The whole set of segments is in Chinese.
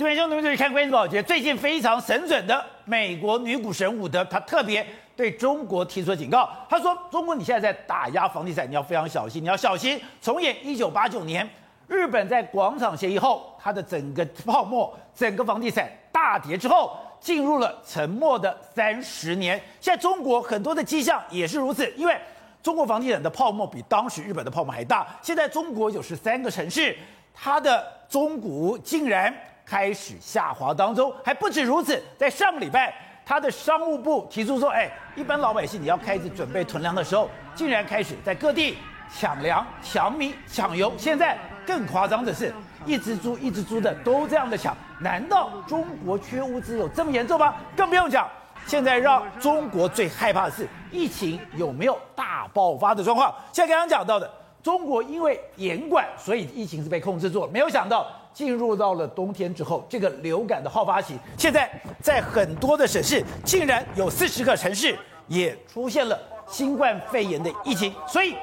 这边兄弟们，注意看《关键报》，觉得最近非常神准的美国女股神伍德，她特别对中国提出了警告。她说：“中国你现在在打压房地产，你要非常小心，你要小心重演一九八九年日本在广场协议后，它的整个泡沫、整个房地产大跌之后，进入了沉默的三十年。现在中国很多的迹象也是如此，因为中国房地产的泡沫比当时日本的泡沫还大。现在中国有十三个城市，它的中股竟然。”开始下滑当中，还不止如此，在上个礼拜，他的商务部提出说，哎，一般老百姓你要开始准备囤粮的时候，竟然开始在各地抢粮、抢米、抢油。现在更夸张的是，一只猪一只猪的都这样的抢，难道中国缺物资有这么严重吗？更不用讲，现在让中国最害怕的是疫情有没有大爆发的状况。像刚刚讲到的，中国因为严管，所以疫情是被控制住了，没有想到。进入到了冬天之后，这个流感的好发期，现在在很多的省市，竟然有四十个城市也出现了新冠肺炎的疫情。所以，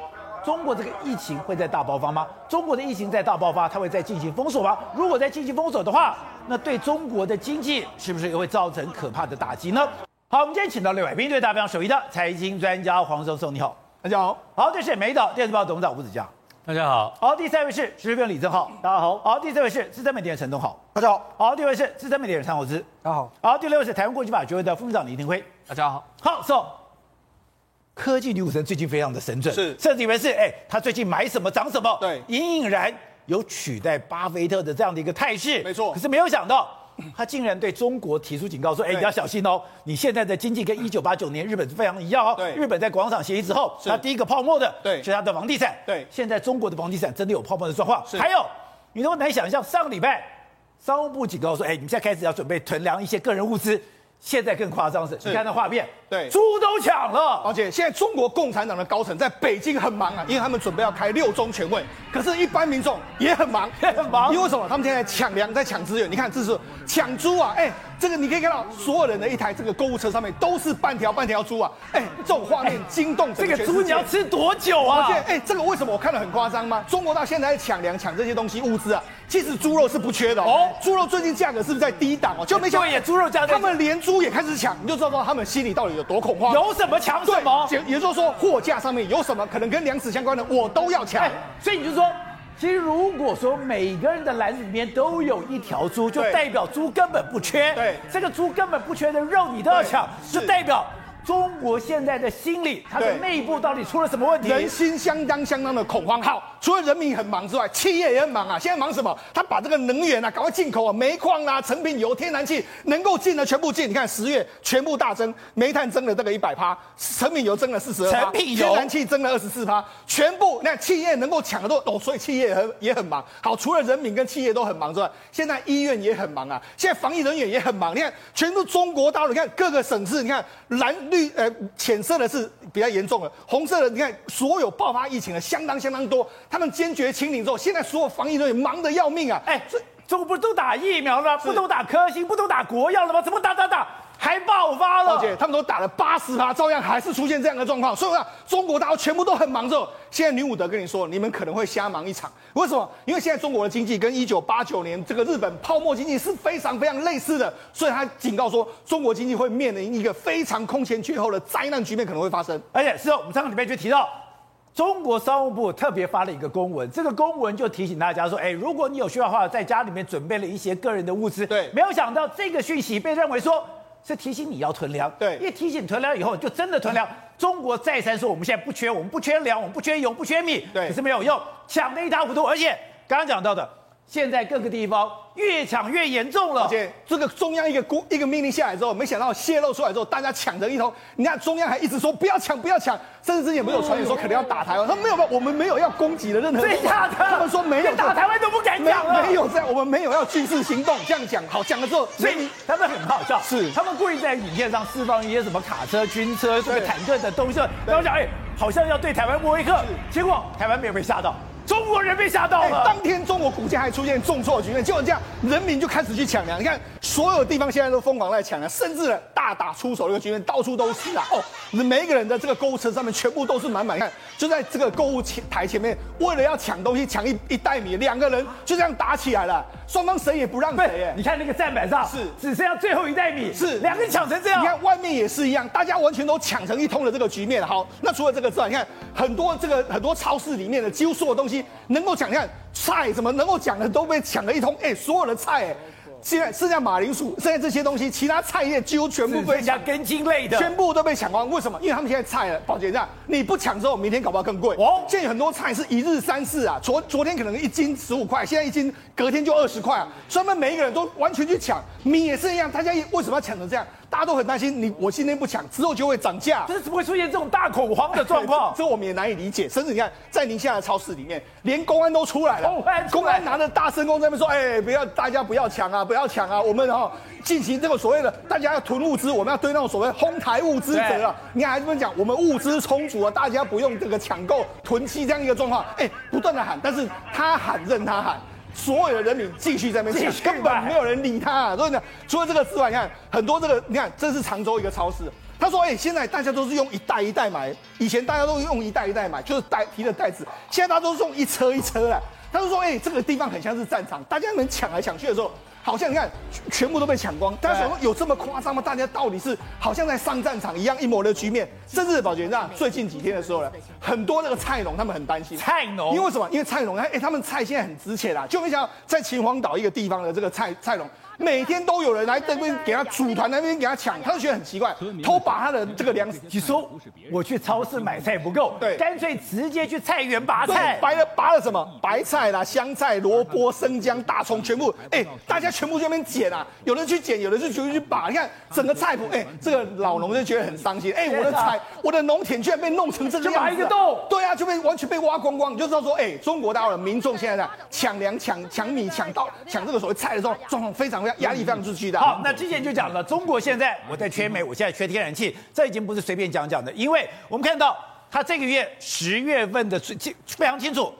中国这个疫情会在大爆发吗？中国的疫情在大爆发，它会再进行封锁吗？如果再进行封锁的话，那对中国的经济是不是也会造成可怕的打击呢？好，我们今天请到六位兵队大表首义的财经专家黄松松，你好，大家好。好，这是美岛电视报董事长吴子嘉。大家好，好，第三位是时事评论李正浩，大家好，好，第四位是资深媒体人陈东豪，大家好，好，第五位是资深媒体人陈厚之，大家好，好，第六位是台湾国际法学会的副秘书长李廷辉，大家好，好，so 科技女股神最近非常的神准，是，甚至以为是，哎，他最近买什么涨什么，对，隐隐然有取代巴菲特的这样的一个态势，没错，可是没有想到。他竟然对中国提出警告，说：“哎，你要小心哦！你现在的经济跟一九八九年日本是非常一样哦。对，日本在广场协议之后，它第一个泡沫的，对，是它的房地产。对，现在中国的房地产真的有泡沫的状况。还有，你都难想象，上个礼拜商务部警告说：，哎，你们现在开始要准备囤粮一些个人物资。现在更夸张的是，你看那画面，对，猪都抢了。而且现在中国共产党的高层在北京很忙啊，因为他们准备要开六中全会。可是，一般民众也很忙，也很忙。因为什么？他们现在抢粮，在抢资源。你看，这是抢猪啊！哎。这个你可以看到，所有人的一台这个购物车上面都是半条半条猪啊！哎，这种画面惊动。这个猪你要吃多久啊？而且哎，这个为什么我看得很夸张吗？中国到现在在抢粮、抢这些东西物资啊，其实猪肉是不缺的哦。猪肉最近价格是不是在低档哦？就没想到也猪肉价格，他们连猪也开始抢，你就知道说他们心里到底有多恐慌。有什么抢什么？也也就是说，货架上面有什么可能跟粮食相关的，我都要抢。所以你就说。其实，如果说每个人的篮子里面都有一条猪，就代表猪根本不缺。对，这个猪根本不缺的肉，你都要抢，就代表。中国现在的心理，它的内部到底出了什么问题？人心相当相当的恐慌。好，除了人民很忙之外，企业也很忙啊。现在忙什么？他把这个能源啊，赶快进口啊，煤矿啊，成品油、天然气能够进的全部进。你看十月全部大增，煤炭增了这个一百趴，成品油增了四十二，成品油、天然气增了二十四趴，全部那企业能够抢的都哦，所以企业也很也很忙。好，除了人民跟企业都很忙之外，现在医院也很忙啊，现在防疫人员也很忙。你看，全部中国大陆，你看各个省市，你看蓝绿。呃，浅色的是比较严重的，红色的你看，所有爆发疫情的相当相当多，他们坚决清零之后，现在所有防疫人员忙得要命啊！哎，这中国不是都打疫苗了吗？不都打科兴，不都打国药了吗？怎么打打打？还爆发了，而且他们都打了八十趴，照样还是出现这样的状况。所以我想，中国大陆全部都很忙之后，现在女武德跟你说，你们可能会瞎忙一场。为什么？因为现在中国的经济跟一九八九年这个日本泡沫经济是非常非常类似的，所以他警告说，中国经济会面临一个非常空前绝后的灾难局面可能会发生。而且是哦，我们上个礼拜就提到，中国商务部特别发了一个公文，这个公文就提醒大家说，哎，如果你有需要的话，在家里面准备了一些个人的物资。对，没有想到这个讯息被认为说。是提醒你要囤粮，对，一提醒囤粮以后，就真的囤粮。中国再三说我们现在不缺，我们不缺粮，我们不缺油，不缺米，对，可是没有用，抢得一塌糊涂。而且刚刚讲到的。现在各个地方越抢越严重了，而且这个中央一个公一个命令下来之后，没想到泄露出来之后，大家抢着一头。你看中央还一直说不要抢，不要抢，甚至之前不是有传言说可能要打台湾，他没有，我们没有要攻击的任何。真的假的？他们说没有，打台湾都不敢讲了。没有这样，我们没有要军事行动，这样讲好讲了之后，所以他们很好笑，是他们故意在影片上释放一些什么卡车、军车、什么坦克的东西，然后讲哎，好像要对台湾摸一个，结果台湾没有被吓到。中国人被吓到了，当天中国股价还出现重挫局面，就这样，人民就开始去抢粮。你看，所有地方现在都疯狂在抢粮，甚至大打出手的一个局面，到处都是啊！哦，每一个人的这个购物车上面全部都是满满。你看，就在这个购物前台前面，为了要抢东西，抢一一袋米，两个人就这样打起来了。双方谁也不让谁。哎，你看那个站板上是只剩下最后一袋米，是两个人抢成这样。你看外面也是一样，大家完全都抢成一通的这个局面。好，那除了这个之外，你看很多这个很多超市里面的几乎所有东西能够抢，你看菜怎么能够抢的都被抢了一通。哎，所有的菜，哎。现在剩下马铃薯，剩下这些东西，其他菜叶几乎全部被抢，根茎类的全部都被抢光。为什么？因为他们现在菜了，宝杰这样，你不抢之后，明天搞不好更贵。哦，现在有很多菜是一日三四啊，昨昨天可能一斤十五块，现在一斤隔天就二十块啊。所以他们每一个人都完全去抢，米也是一样，大家为什么要抢成这样？大家都很担心，你我今天不抢，之后就会涨价。这是怎么会出现这种大恐慌的状况？这我们也难以理解。甚至你看，在宁夏的超市里面，连公安都出来了，公安，公安拿着大声公在那边说：“哎，不要，大家不要抢啊，不要抢啊！我们哈进行这个所谓的，大家要囤物资，我们要对那种所谓哄抬物资者啊。你看，还这么讲，我们物资充足啊，大家不用这个抢购囤积这样一个状况。哎，不断的喊，但是他喊任他喊。”所有的人民继续在那边抢，根本没有人理他啊。所以呢，除了这个之外，你看很多这个，你看这是常州一个超市。他说：“哎，现在大家都是用一袋一袋买，以前大家都用一袋一袋买，就是袋提着袋子，现在大家都是用一车一车了。”他就说：“哎，这个地方很像是战场，大家们抢来抢去的时候。”好像你看，全部都被抢光。大家想说有这么夸张吗？大家到底是好像在上战场一样一模的局面。甚至保全让最近几天的时候呢，很多那个菜农他们很担心。菜农，因为什么？因为菜农，哎，他们菜现在很值钱啦。就没想到在秦皇岛一个地方的这个菜菜农。每天都有人来这边给他组团，那边给他抢，他就觉得很奇怪，偷把他的这个粮食。你说我去超市买菜不够，对，干脆直接去菜园拔菜，拔了拔了什么？白菜啦、香菜、萝卜、生姜、大葱，全部。哎，大家全部去那边捡啊，有人去捡，有人就去去拔。你看整个菜谱，哎，这个老农就觉得很伤心，哎，我的菜，我的农田居然被弄成这个样子，就拔一个洞，对啊，就被完全被挖光光，你就知道说，哎，中国大陆的民众现在在抢粮、抢抢米、抢稻、抢这个所谓菜的时候，状况非常非常压力非常之巨。好，那之前就讲了，中国现在我在缺煤，我现在缺天然气，这已经不是随便讲讲的，因为我们看到它这个月十月份的清非常清楚，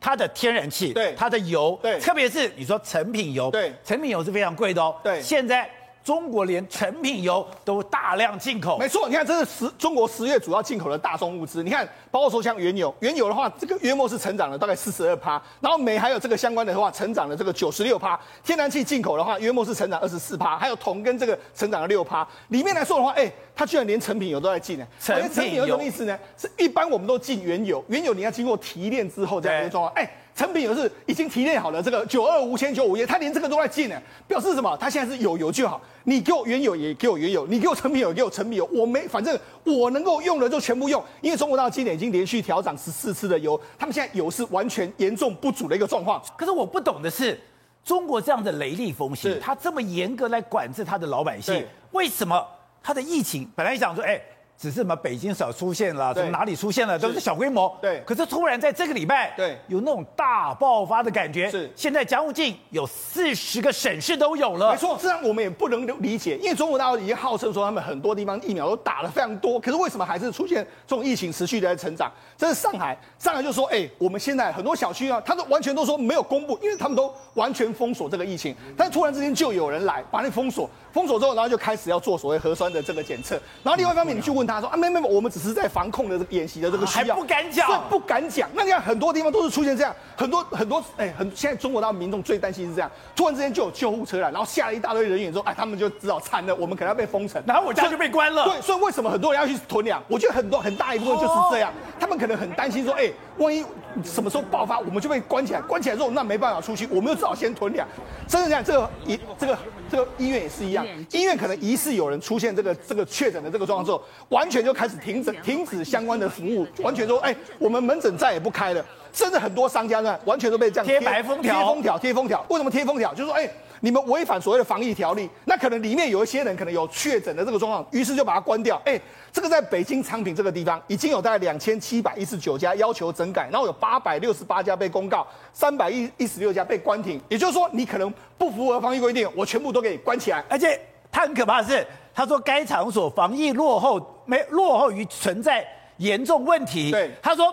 它的天然气，对，它的油，对，特别是你说成品油，对，成品油是非常贵的哦，对，现在。中国连成品油都大量进口，没错，你看这是十中国十月主要进口的大宗物资。你看，包括说像原油，原油的话，这个约莫是成长了大概四十二趴，然后煤还有这个相关的话，成长了这个九十六趴。天然气进口的话，约莫是成长二十四趴，还有铜跟这个成长了六趴。里面来说的话，哎，它居然连成品油都在进呢。成品油什么意思呢？是一般我们都进原油，原油你要经过提炼之后这样一个状成品油是已经提炼好了，这个九二五千九五页，他连这个都在进呢，表示什么？他现在是有油就好，你给我原油也给我原油，你给我成品油也给我成品油，我没反正我能够用的就全部用，因为中国大陆今年已经连续调涨十四次的油，他们现在油是完全严重不足的一个状况。可是我不懂的是，中国这样的雷厉风行，他这么严格来管制他的老百姓，为什么他的疫情本来想说，哎？只是什么北京少出现了，从哪里出现了，都是小规模。对，可是突然在这个礼拜，对，有那种大爆发的感觉。是，现在将近有四十个省市都有了。没错，这样我们也不能理解，因为中国大陆已经号称说他们很多地方疫苗都打了非常多，可是为什么还是出现这种疫情持续的在成长？这是上海，上海就说，哎，我们现在很多小区啊，他都完全都说没有公布，因为他们都完全封锁这个疫情，但突然之间就有人来把那封锁。封锁之后，然后就开始要做所谓核酸的这个检测。然后另外一方面，你去问他说啊，没没没，我们只是在防控的这个演习的这个需要，还不敢讲，不敢讲。那你看很多地方都是出现这样，很多很多哎，很现在中国大陆民众最担心是这样，突然之间就有救护车来，然后下了一大堆人员之后，哎，他们就知道惨了，我们可能要被封城，然后我家就被关了。对，所以为什么很多人要去囤粮？我觉得很多很大一部分就是这样，他们可能很担心说，哎，万一什么时候爆发，我们就被关起来，关起来之后那没办法出去，我们又只好先囤粮。真的这样，这个医这个这个医院也是一样，医院可能。疑似有人出现这个这个确诊的这个状况之后，完全就开始停止停止相关的服务，完全说，哎，我们门诊再也不开了。甚至很多商家呢，完全都被这样贴白封条、贴封条、贴封条。为什么贴封条？就是说，哎。你们违反所谓的防疫条例，那可能里面有一些人可能有确诊的这个状况，于是就把它关掉。哎，这个在北京昌平这个地方已经有大概两千七百一十九家要求整改，然后有八百六十八家被公告，三百一一十六家被关停。也就是说，你可能不符合防疫规定，我全部都给你关起来。而且它很可怕的是，他说该场所防疫落后，没落后于存在严重问题。对，他说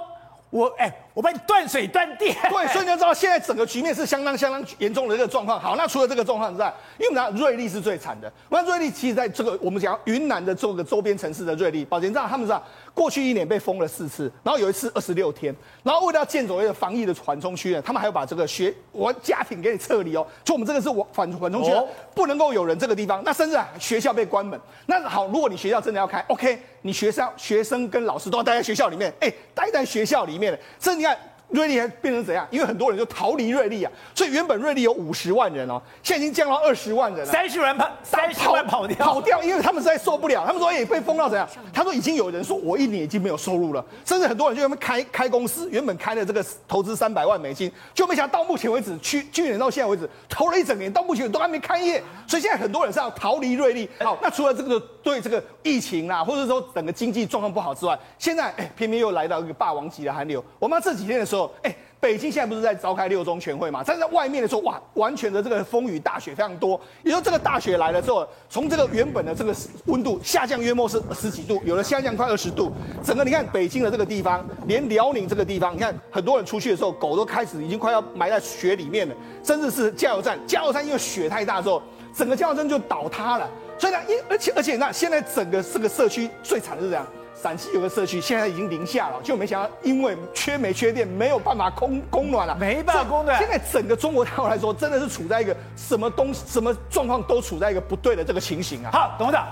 我哎，我帮你断水断电。对，所以你就知道现在整个局面是相当相当严重的这个状况。好，那除了这个状况之外，因为我们讲瑞丽是最惨的。那瑞丽其实在这个我们讲云南的这个周边城市的瑞丽，宝杰知道他们知道。过去一年被封了四次，然后有一次二十六天，然后为了要建所谓的防疫的缓冲区呢，他们还要把这个学我家庭给你撤离哦，就我们这个是缓缓冲区，不能够有人这个地方，那甚至啊学校被关门。那好，如果你学校真的要开，OK，你学校学生跟老师都要待在学校里面，哎，待在学校里面，甚至你看。瑞丽还变成怎样？因为很多人就逃离瑞丽啊，所以原本瑞丽有五十万人哦，现在已经降到二十万人了。三十万跑，三十万跑掉，跑掉，因为他们实在受不了。他们说也被封到怎样？他说已经有人说我一年已经没有收入了，甚至很多人就他们开开公司，原本开了这个投资三百万美金，就没想到到目前为止，去去年到现在为止投了一整年，到目前都还没开业。所以现在很多人是要逃离瑞丽。好，那除了这个对这个疫情啊，或者说整个经济状况不好之外，现在哎偏偏又来到一个霸王级的寒流。我们这几天的时候。哎，北京现在不是在召开六中全会嘛？但是在外面的时候，哇，完全的这个风雨大雪非常多。也就这个大雪来了之后，从这个原本的这个温度下降约莫是十几度，有的下降快二十度。整个你看北京的这个地方，连辽宁这个地方，你看很多人出去的时候，狗都开始已经快要埋在雪里面了。甚至是加油站，加油站因为雪太大之后，整个加油站就倒塌了。所以呢，因而且而且那现在整个这个社区最惨的是这样。陕西有个社区现在已经零下了，就没想到因为缺煤缺电，没有办法供供暖了，没办法供暖。现在整个中国大陆来说，真的是处在一个什么东西、什么状况都处在一个不对的这个情形啊。好，董事长，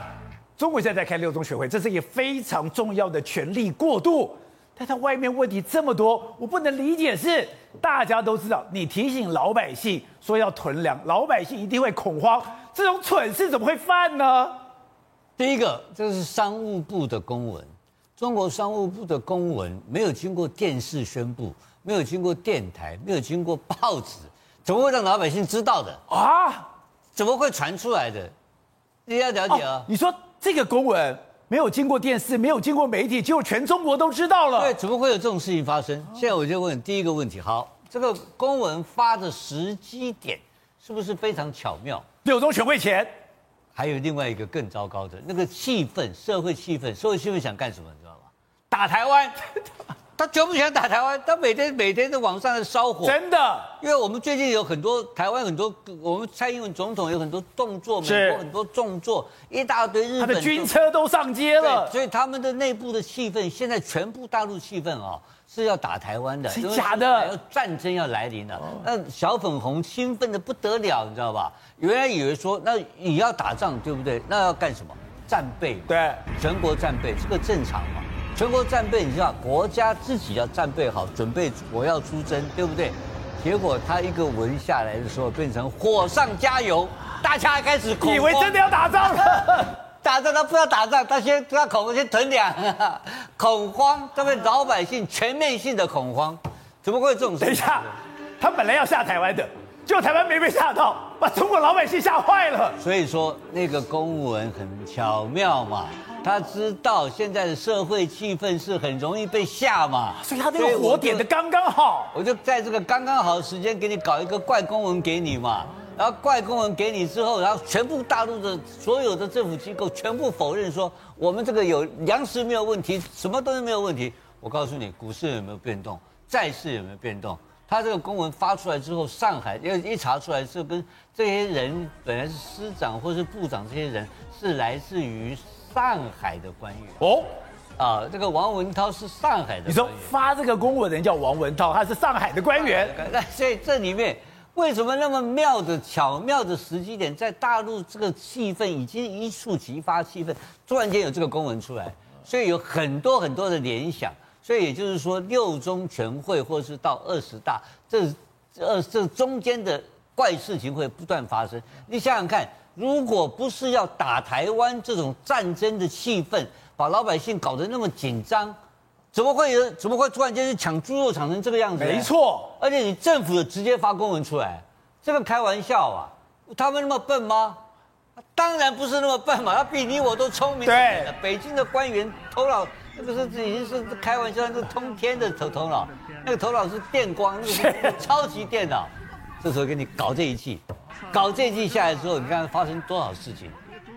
中国现在在开六中全会，这是一个非常重要的权力过渡，但它外面问题这么多，我不能理解是大家都知道，你提醒老百姓说要囤粮，老百姓一定会恐慌，这种蠢事怎么会犯呢？第一个，这是商务部的公文。中国商务部的公文没有经过电视宣布，没有经过电台，没有经过报纸，怎么会让老百姓知道的啊？怎么会传出来的？你要了解啊、哦！你说这个公文没有经过电视，没有经过媒体，结果全中国都知道了。对，怎么会有这种事情发生？现在我就问第一个问题：好，这个公文发的时机点是不是非常巧妙？六中全会前。还有另外一个更糟糕的那个气氛，社会气氛，社会气氛想干什么？你知道吗？打台湾，他绝不想打台湾，他每天每天在网上烧火。真的，因为我们最近有很多台湾很多，我们蔡英文总统有很多动作，美国很多动作，一大堆日本他的军车都上街了，所以他们的内部的气氛，现在全部大陆气氛啊、哦。是要打台湾的，是假的，要战争要来临了。那小粉红兴奋的不得了，你知道吧？原来以为说，那你要打仗，对不对？那要干什么？战备，对，全国战备，这个正常嘛。全国战备，你知道，国家自己要战备好，准备我要出征，对不对？结果他一个文下来的时候，变成火上加油，大家开始以为真的要打仗了。打仗他不要打仗，他先他恐慌，先囤粮，恐慌，这边老百姓全面性的恐慌，怎么会有这种事？等一下，他本来要下台湾的，结果台湾没被吓到，把中国老百姓吓坏了。所以说那个公文很巧妙嘛，他知道现在的社会气氛是很容易被吓嘛，所以他这个火点的刚刚好，我就在这个刚刚好的时间给你搞一个怪公文给你嘛。然后怪公文给你之后，然后全部大陆的所有的政府机构全部否认说我们这个有粮食没有问题，什么东西没有问题。我告诉你，股市有没有变动，债市有没有变动？他这个公文发出来之后，上海因为一查出来是跟这些人本来是师长或是部长，这些人是来自于上海的官员哦，啊，这个王文涛是上海的。你说发这个公文的人叫王文涛，他是上海的官员，那所以这里面。为什么那么妙的巧妙的时机点，在大陆这个气氛已经一触即发，气氛突然间有这个公文出来，所以有很多很多的联想。所以也就是说，六中全会或是到二十大，这这这中间的怪事情会不断发生。你想想看，如果不是要打台湾这种战争的气氛，把老百姓搞得那么紧张。怎么会有？怎么会突然间去抢猪肉抢成这个样子？没错，而且你政府直接发公文出来，这个开玩笑啊？他们那么笨吗？当然不是那么笨嘛，他比你我都聪明。对，北京的官员头脑那个是已经是开玩笑，那是通天的头头脑，那个头脑是电光，那个是 超级电脑。这时候给你搞这一季，搞这一季下来之后，你看发生多少事情？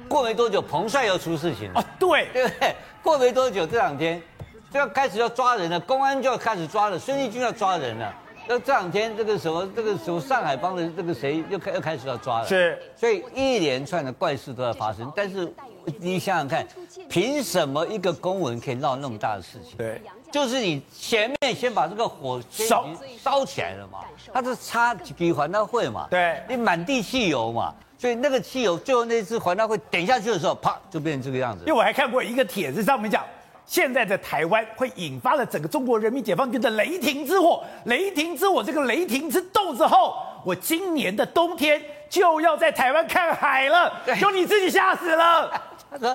过没多久，彭帅又出事情了啊！对，对不对？过没多久，这两天。就要开始要抓人了，公安就要开始抓了，孙立军要抓人了。那这两天这个什么这个什么上海帮的这个谁又开又开始要抓了，是，所以一连串的怪事都在发生。但是你想想看，凭什么一个公文可以闹那么大的事情？对，就是你前面先把这个火烧烧起来了嘛，它是插比环大会嘛，对，你满地汽油嘛，所以那个汽油最后那次环大会点下去的时候，啪就变成这个样子。因为我还看过一个帖子上面讲。现在的台湾会引发了整个中国人民解放军的雷霆之火，雷霆之火，这个雷霆之斗之后，我今年的冬天就要在台湾看海了，就你自己吓死了。他说，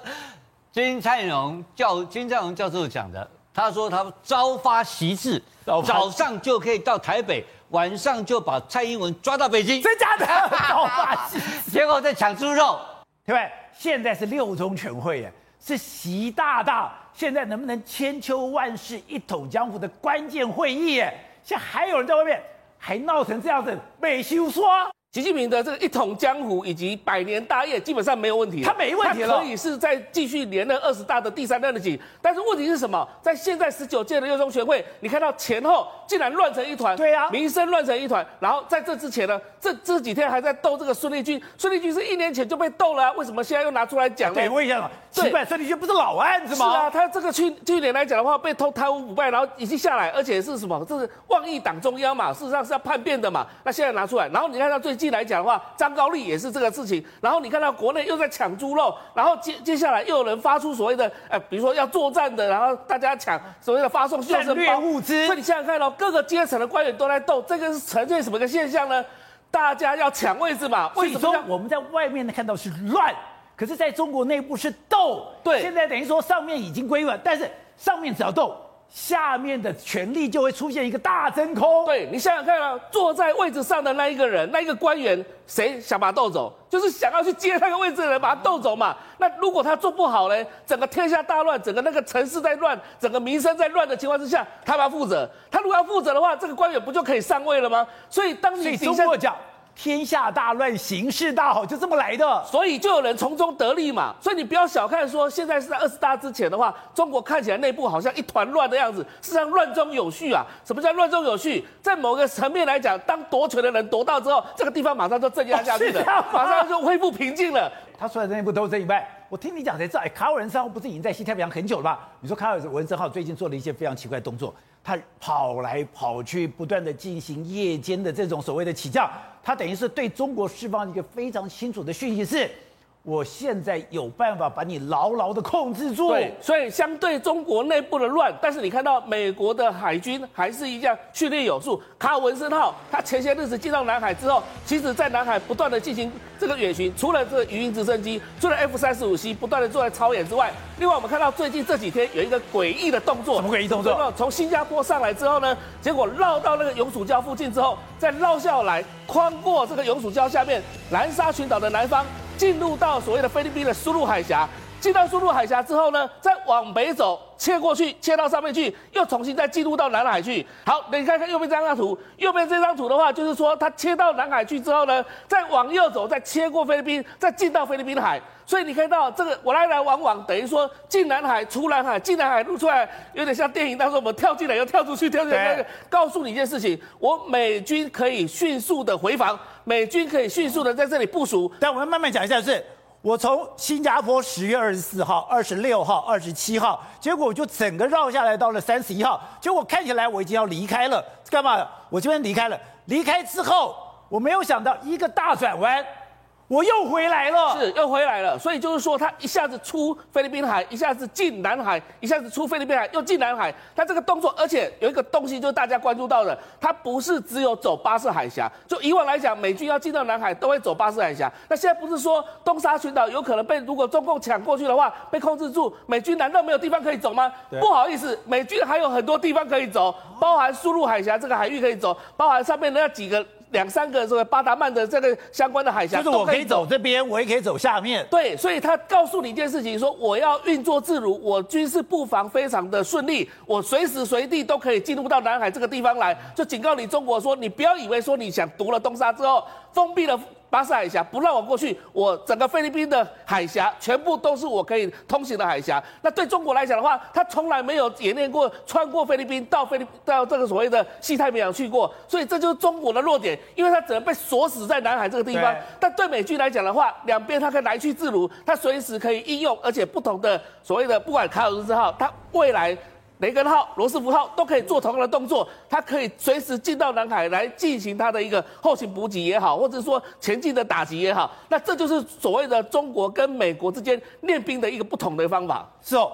金灿荣教金灿荣教授讲的，他说他朝发夕至，早上就可以到台北，晚上就把蔡英文抓到北京，真假的？朝发夕至，结果在抢猪肉，对不对？现在是六中全会耶。是习大大现在能不能千秋万世一统江湖的关键会议耶？现在还有人在外面还闹成这样子，没修说。习近平的这个一统江湖以及百年大业基本上没有问题，他没问题了，他可以是在继续连任二十大的第三任的期。但是问题是什么？在现在十九届的六中全会，你看到前后竟然乱成一团，对啊，民生乱成一团。然后在这之前呢，这这几天还在斗这个孙立军，孙立军是一年前就被斗了，啊，为什么现在又拿出来讲呢？对，为什么？奇怪，孙立军不是老案子吗？是啊，他这个去去年来讲的话，被偷贪污腐败，然后已经下来，而且是什么？这是妄议党中央嘛，事实上是要叛变的嘛。那现在拿出来，然后你看他最近来讲的话，张高丽也是这个事情，然后你看到国内又在抢猪肉，然后接接下来又有人发出所谓的，呃，比如说要作战的，然后大家抢所谓的发送战略物资，所以你想想看哦，各个阶层的官员都在斗，这个是呈现什么个现象呢？大家要抢位置嘛。为什么我们在外面看到是乱，可是在中国内部是斗？对，现在等于说上面已经归了，但是上面只要斗。下面的权力就会出现一个大真空。对，你想想看啊，坐在位置上的那一个人，那一个官员，谁想把他斗走？就是想要去接那个位置的人，把他斗走嘛。那如果他做不好嘞？整个天下大乱，整个那个城市在乱，整个民生在乱的情况之下，他要负责。他如果要负责的话，这个官员不就可以上位了吗？所以当你中国讲。天下大乱，形势大好，就这么来的，所以就有人从中得利嘛。所以你不要小看说，现在是在二十大之前的话，中国看起来内部好像一团乱的样子，事实上乱中有序啊。什么叫乱中有序？在某个层面来讲，当夺权的人夺到之后，这个地方马上就镇压下去了，哦、马上就恢复平静了。他说的内部都是一半。我听你讲才知道，哎，卡尔文森号不是已经在西太平洋很久了吧？你说卡尔文森号最近做了一些非常奇怪的动作。他跑来跑去，不断的进行夜间的这种所谓的起降，他等于是对中国释放一个非常清楚的讯息是。我现在有办法把你牢牢的控制住。对，所以相对中国内部的乱，但是你看到美国的海军还是一样训练有素。卡尔文森号，它前些日子进到南海之后，其实在南海不断的进行这个远巡，除了这个鱼鹰直升机，除了 F 三十五 C 不断的做在操演之外，另外我们看到最近这几天有一个诡异的动作。什么诡异动作？从新加坡上来之后呢，结果绕到那个永暑礁附近之后，再绕下来，宽过这个永暑礁下面，南沙群岛的南方。进入到所谓的菲律宾的苏禄海峡，进到苏禄海峡之后呢，再往北走，切过去，切到上面去，又重新再进入到南海去。好，你看看右边这张图，右边这张图的话，就是说它切到南海去之后呢，再往右走，再切过菲律宾，再进到菲律宾海。所以你看到这个，我来来往往，等于说进南海、出南海、进南海、出来，有点像电影当中我们跳进来又跳出去，跳进来。告诉你一件事情，我美军可以迅速的回防。美军可以迅速的在这里部署，但我们慢慢讲一下是，是我从新加坡十月二十四号、二十六号、二十七号，结果我就整个绕下来到了三十一号，结果看起来我已经要离开了，干嘛？我这边离开了，离开之后，我没有想到一个大转弯。我又回来了，是又回来了，所以就是说，他一下子出菲律宾海，一下子进南海，一下子出菲律宾海，又进南海。他这个动作，而且有一个东西，就是大家关注到的，他不是只有走巴士海峡。就以往来讲，美军要进到南海都会走巴士海峡。那现在不是说东沙群岛有可能被如果中共抢过去的话被控制住，美军难道没有地方可以走吗？不好意思，美军还有很多地方可以走，包含苏禄海峡这个海域可以走，包含上面那几个。两三个这个巴达曼的这个相关的海峡，就是我可以走这边，我也可以走下面。对，所以他告诉你一件事情，说我要运作自如，我军事布防非常的顺利，我随时随地都可以进入到南海这个地方来，就警告你中国说，你不要以为说你想夺了东沙之后，封闭了巴士海峡，不让我过去，我整个菲律宾的海峡全部都是我可以通行的海峡。那对中国来讲的话，他从来没有演练过穿过菲律宾到菲律到这个所谓的西太平洋去过，所以这就是中国的弱点，因为它只能被锁死在南海这个地方。但对美军来讲的话，两边它可以来去自如，它随时可以应用，而且不同的所谓的不管卡尔斯号，它未来。雷根号、罗斯福号都可以做同样的动作，它可以随时进到南海来进行它的一个后勤补给也好，或者说前进的打击也好，那这就是所谓的中国跟美国之间练兵的一个不同的方法。是哦，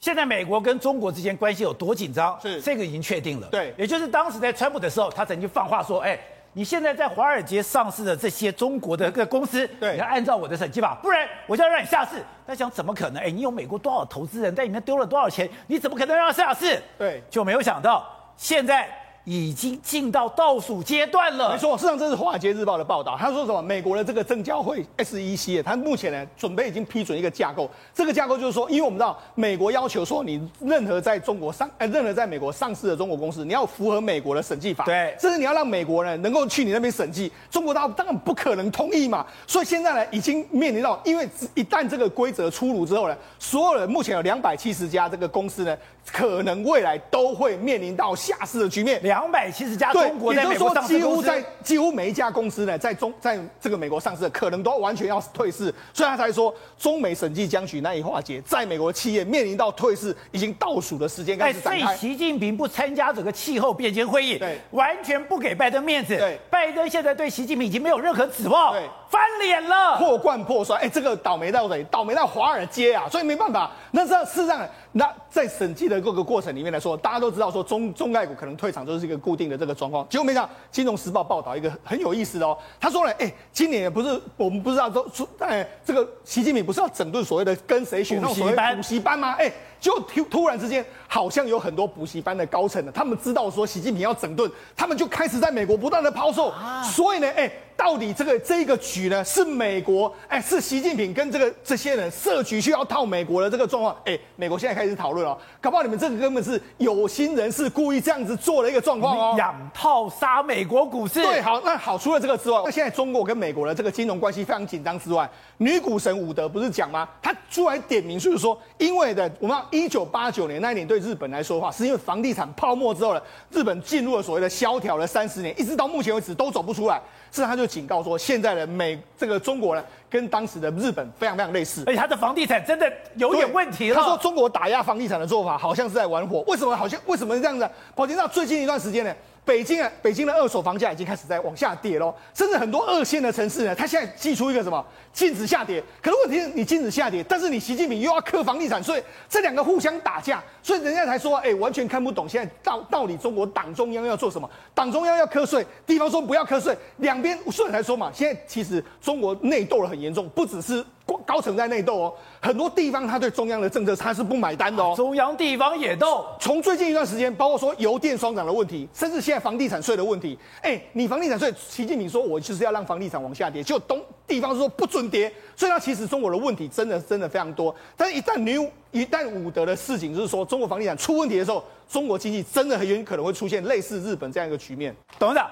现在美国跟中国之间关系有多紧张？是这个已经确定了。对，也就是当时在川普的时候，他曾经放话说：“哎。”你现在在华尔街上市的这些中国的个公司，对，你要按照我的审计法，不然我就要让你下市。他想怎么可能？哎，你有美国多少投资人在里面丢了多少钱？你怎么可能让他下市？对，就没有想到现在。已经进到倒数阶段了。没错，事实上这是《华尔街日报》的报道。他说什么？美国的这个证交会 SEC，他目前呢准备已经批准一个架构。这个架构就是说，因为我们知道美国要求说，你任何在中国上，呃，任何在美国上市的中国公司，你要符合美国的审计法。对，这是你要让美国人能够去你那边审计。中国大陆当然不可能同意嘛。所以现在呢，已经面临到，因为一旦这个规则出炉之后呢，所有人目前有两百七十家这个公司呢，可能未来都会面临到下市的局面。两百七十家。对，也就是说，几乎在几乎每一家公司呢，在中在这个美国上市的，可能都完全要退市。所以他才说，中美审计僵局难以化解，在美国企业面临到退市已经倒数的时间开始展开。所以习近平不参加整个气候变迁会议，对，完全不给拜登面子。对，拜登现在对习近平已经没有任何指望，对，翻脸了，破罐破摔。哎，这个倒霉到谁？倒霉到华尔街啊！所以没办法。那这事实上，那在审计的各个过程里面来说，大家都知道说中中概股可能退场就是一个固定的这个状况。结果没想到，《金融时报》报道一个很有意思的哦，他说呢，哎，今年也不是我们不知道说说，哎，这个习近平不是要整顿所谓的跟谁学那种所谓补习班吗？哎，就突突然之间，好像有很多补习班的高层呢，他们知道说习近平要整顿，他们就开始在美国不断的抛售，所以呢，哎。到底这个这个局呢，是美国哎，是习近平跟这个这些人设局需要套美国的这个状况哎，美国现在开始讨论了，搞不好你们这个根本是有心人士故意这样子做的一个状况哦，养套杀美国股市。对，好，那好，除了这个之外，那现在中国跟美国的这个金融关系非常紧张之外，女股神伍德不是讲吗？她出来点名就是说，因为的我们一九八九年那一年对日本来说的话，是因为房地产泡沫之后呢，日本进入了所谓的萧条了三十年，一直到目前为止都走不出来。是，他就警告说，现在的美这个中国呢，跟当时的日本非常非常类似，而且他的房地产真的有点问题了。他说，中国打压房地产的做法好像是在玩火，为什么？好像为什么是这样子？宝杰，那最近一段时间呢？北京啊，北京的二手房价已经开始在往下跌喽，甚至很多二线的城市呢，它现在祭出一个什么禁止下跌。可是问题是你禁止下跌，但是你习近平又要克房地产税，这两个互相打架，所以人家才说，哎，完全看不懂现在到到底中国党中央要做什么？党中央要克税，地方说不要克税，两边所以才说嘛，现在其实中国内斗的很严重，不只是。高层在内斗哦，很多地方他对中央的政策他是不买单的哦。中央地方也斗，从最近一段时间，包括说油电双涨的问题，甚至现在房地产税的问题。哎，你房地产税，习近平说我就是要让房地产往下跌，就东地方说不准跌，所以他其实中国的问题真的真的非常多。但是一旦你一旦伍德的事情就是说中国房地产出问题的时候，中国经济真的很有可能会出现类似日本这样一个局面。董事长，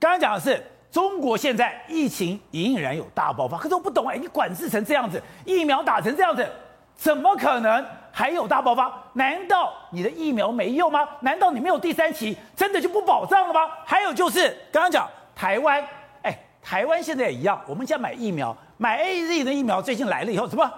刚刚讲的是。中国现在疫情隐隐然有大爆发，可是我不懂哎，你管制成这样子，疫苗打成这样子，怎么可能还有大爆发？难道你的疫苗没用吗？难道你没有第三期，真的就不保障了吗？还有就是刚刚讲台湾，哎，台湾现在也一样，我们现在买疫苗，买 AZ 的疫苗，最近来了以后，什么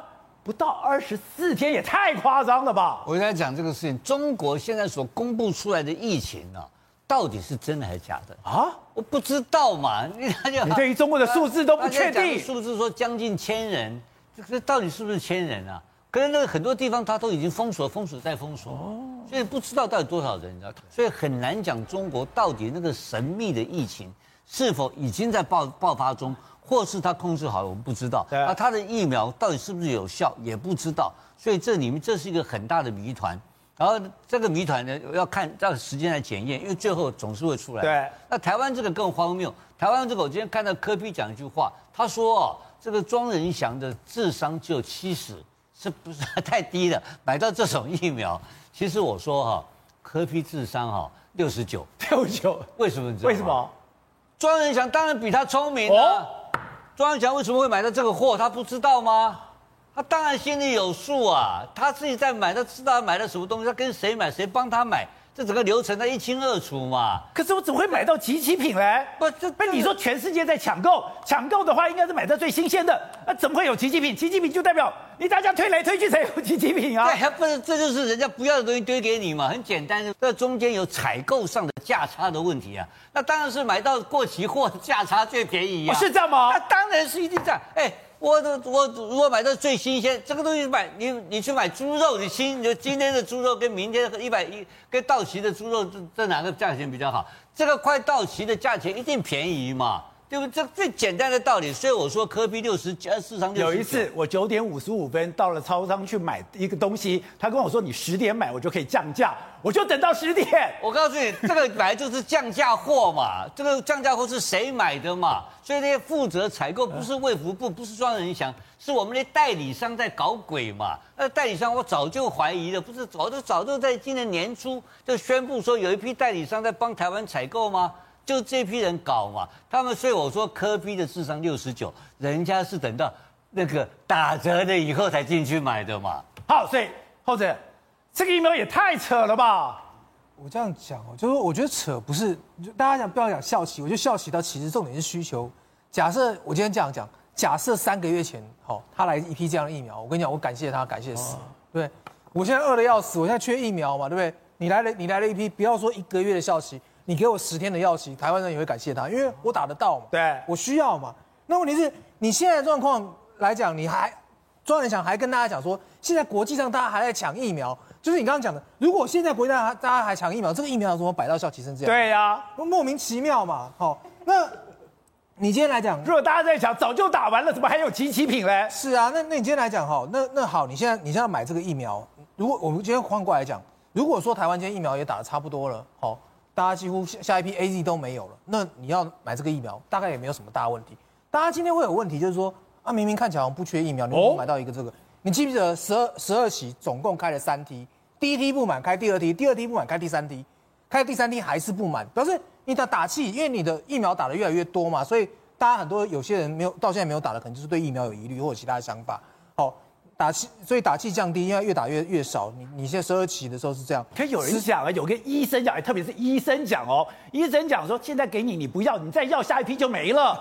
不到二十四天，也太夸张了吧？我跟他讲这个事情，中国现在所公布出来的疫情呢、啊？到底是真的还是假的啊？我不知道嘛。你你对于中国的数字都不确定，数字说将近千人，这个到底是不是千人啊？可是那个很多地方他都已经封锁，封锁再封锁，所以不知道到底多少人，你知道？所以很难讲中国到底那个神秘的疫情是否已经在爆爆发中，或是他控制好了，我们不知道。啊，他的疫苗到底是不是有效，也不知道。所以这里面这是一个很大的谜团。然后这个谜团呢，要看让时间来检验，因为最后总是会出来。对。那台湾这个更荒谬。台湾这个，我今天看到柯比讲一句话，他说：“哦，这个庄仁祥的智商只有七十，是不是太低了？买到这种疫苗，其实我说哈，柯比智商哈六十九，六十九，为什么？为什么？庄仁祥当然比他聪明啊。哦庄仁祥为什么会买到这个货？他不知道吗？他当然心里有数啊，他自己在买，他知道他买了什么东西，他跟谁买，谁帮他买。这整个流程他一清二楚嘛，可是我怎么会买到即期品嘞？不，这被你说全世界在抢购，抢购的话应该是买到最新鲜的，那怎么会有即期品？即期品就代表你大家推来推去才有即期品啊？对，还不是，这就是人家不要的东西堆给你嘛，很简单，这中间有采购上的价差的问题啊，那当然是买到过期货价差最便宜啊，是这样吗？那当然是一定这样，哎。我的我如果买到最新鲜，这个东西买你你去买猪肉，你新就今天的猪肉跟明天的一百一跟到期的猪肉这这哪个价钱比较好？这个快到期的价钱一定便宜嘛。对不对？这最简单的道理，所以我说科比六十加市场有一次，我九点五十五分到了超商去买一个东西，他跟我说你十点买我就可以降价，我就等到十点。我告诉你，这个本来就是降价货嘛，这个降价货是谁买的嘛？所以那些负责采购不是卫福部，不是庄人祥，是我们的代理商在搞鬼嘛。那代理商我早就怀疑了，不是早就早就在今年年初就宣布说有一批代理商在帮台湾采购吗？就这批人搞嘛，他们所以我说科比的智商六十九，人家是等到那个打折了以后才进去买的嘛。好，所以后者这个疫苗也太扯了吧？我这样讲哦，就是我觉得扯不是，就大家讲不要讲效期，我觉得效期到其实重点是需求。假设我今天这样讲，假设三个月前好，他来一批这样的疫苗，我跟你讲，我感谢他，感谢死，对？我现在饿的要死，我现在缺疫苗嘛，对不对？你来了，你来了一批，不要说一个月的效期。你给我十天的药期，台湾人也会感谢他，因为我打得到嘛，对，我需要嘛。那问题是你现在的状况来讲，你还庄人祥还跟大家讲说，现在国际上大家还在抢疫苗，就是你刚刚讲的，如果现在国际上大家还抢疫苗，这个疫苗怎么摆到效期成这样？对呀、啊，莫名其妙嘛。好，那你今天来讲，如果大家在抢，早就打完了，怎么还有集齐品嘞？是啊，那那你今天来讲哈，那那好，你现在你现在要买这个疫苗，如果我们今天换过来讲，如果说台湾今天疫苗也打得差不多了，好。大家几乎下一批 AZ 都没有了，那你要买这个疫苗，大概也没有什么大问题。大家今天会有问题，就是说啊，明明看起来好像不缺疫苗，你怎么买到一个这个？你记不记得十二十二期总共开了三梯，第一梯不满，开第二梯，第二梯不满，开第三梯，开第三梯还是不满，表示你的打气，因为你的疫苗打的越来越多嘛，所以大家很多有些人没有到现在没有打的，可能就是对疫苗有疑虑或者其他的想法。好。打气，所以打气降低，因为越打越越少。你你现在十二期的时候是这样，可有人讲啊，有个医生讲，特别是医生讲哦，医生讲说，现在给你，你不要，你再要下一批就没了，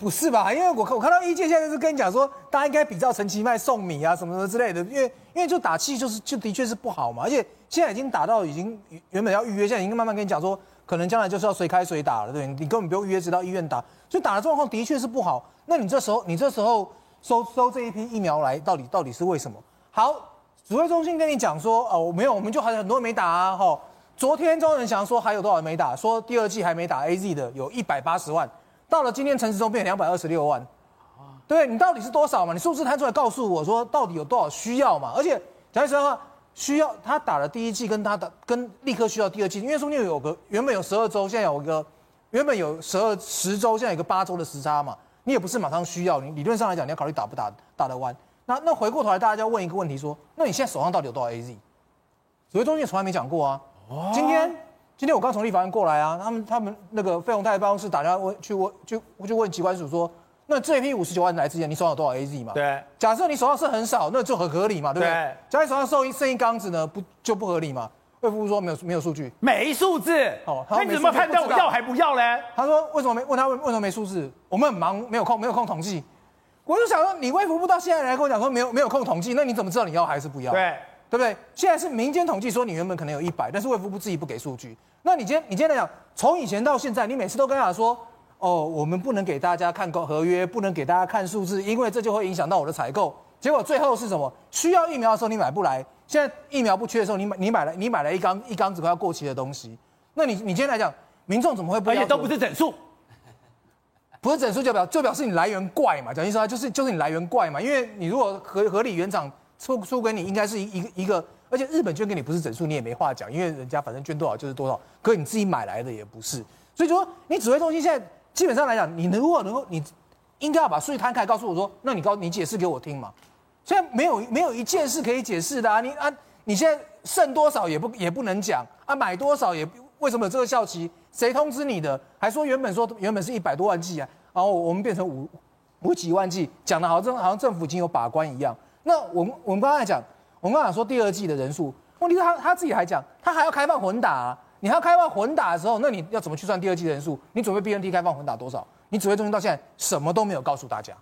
不是吧？因为我我看到医界现在是跟你讲说，大家应该比较陈其迈送米啊什么什么之类的，因为因为就打气就是就的确是不好嘛，而且现在已经打到已经原本要预约，现在已经慢慢跟你讲说，可能将来就是要随开随打了，对？你根本不用预约，直到医院打，所以打的状况的确是不好。那你这时候你这时候。收收这一批疫苗来，到底到底是为什么？好，指挥中心跟你讲说，哦，没有，我们就还有很多人没打啊。哈，昨天庄文祥说还有多少人没打？说第二季还没打 AZ 的有一百八十万，到了今天陈时中变两百二十六万。对，你到底是多少嘛？你数字摊出来告诉我说，到底有多少需要嘛？而且讲句实话，需要他打了第一季，跟他打跟立刻需要第二季，因为中间有个原本有十二周，现在有一个原本有十二十周，现在有个八周的时差嘛。你也不是马上需要，你理论上来讲，你要考虑打不打打得完。那那回过头来，大家就要问一个问题：说，那你现在手上到底有多少 AZ？指挥中心也从来没讲过啊。哦。今天今天我刚从立法院过来啊，他们他们那个费鸿泰办公室打电话问去问去去问机关署说，那这一批五十九万来之前，你手上有多少 AZ 嘛？对。假设你手上是很少，那就很合理嘛，对不对？对。假如手上剩一剩一缸子呢，不就不合理嘛？卫福部说没有没有数据，没数字哦。那你怎么判断我要还不要呢？他说为什么没问他为为什么没数字？我们很忙，没有空，没有空统计。我就想说，你卫福部到现在来跟我讲说没有没有空统计，那你怎么知道你要还是不要？对对不对？现在是民间统计说你原本可能有一百，但是卫福部自己不给数据。那你今天你今天来讲，从以前到现在，你每次都跟他说哦，我们不能给大家看合约，不能给大家看数字，因为这就会影响到我的采购。结果最后是什么？需要疫苗的时候你买不来。现在疫苗不缺的时候，你买你买了你买了一缸一缸子快要过期的东西，那你你今天来讲，民众怎么会不？而且都不是整数，不是整数就表就表示你来源怪嘛？讲意思说就是就是你来源怪嘛？因为你如果合合理原厂出出给你，应该是一一个一个，而且日本捐给你不是整数，你也没话讲，因为人家反正捐多少就是多少，可是你自己买来的也不是，所以说你指挥中心现在基本上来讲，你如果能够你应该要把数据摊开，告诉我说，那你告你解释给我听嘛。现在没有没有一件事可以解释的啊！你啊，你现在剩多少也不也不能讲啊，买多少也为什么有这个效期？谁通知你的？还说原本说原本是一百多万剂啊，然后我们变成五五几万剂，讲的好像好像政府已经有把关一样。那我们我们刚才讲，我们刚才说第二季的人数，问题是他他自己还讲，他还要开放混打啊。你还要开放混打的时候，那你要怎么去算第二季的人数？你准备 BNT 开放混打多少？你指挥中心到现在什么都没有告诉大家。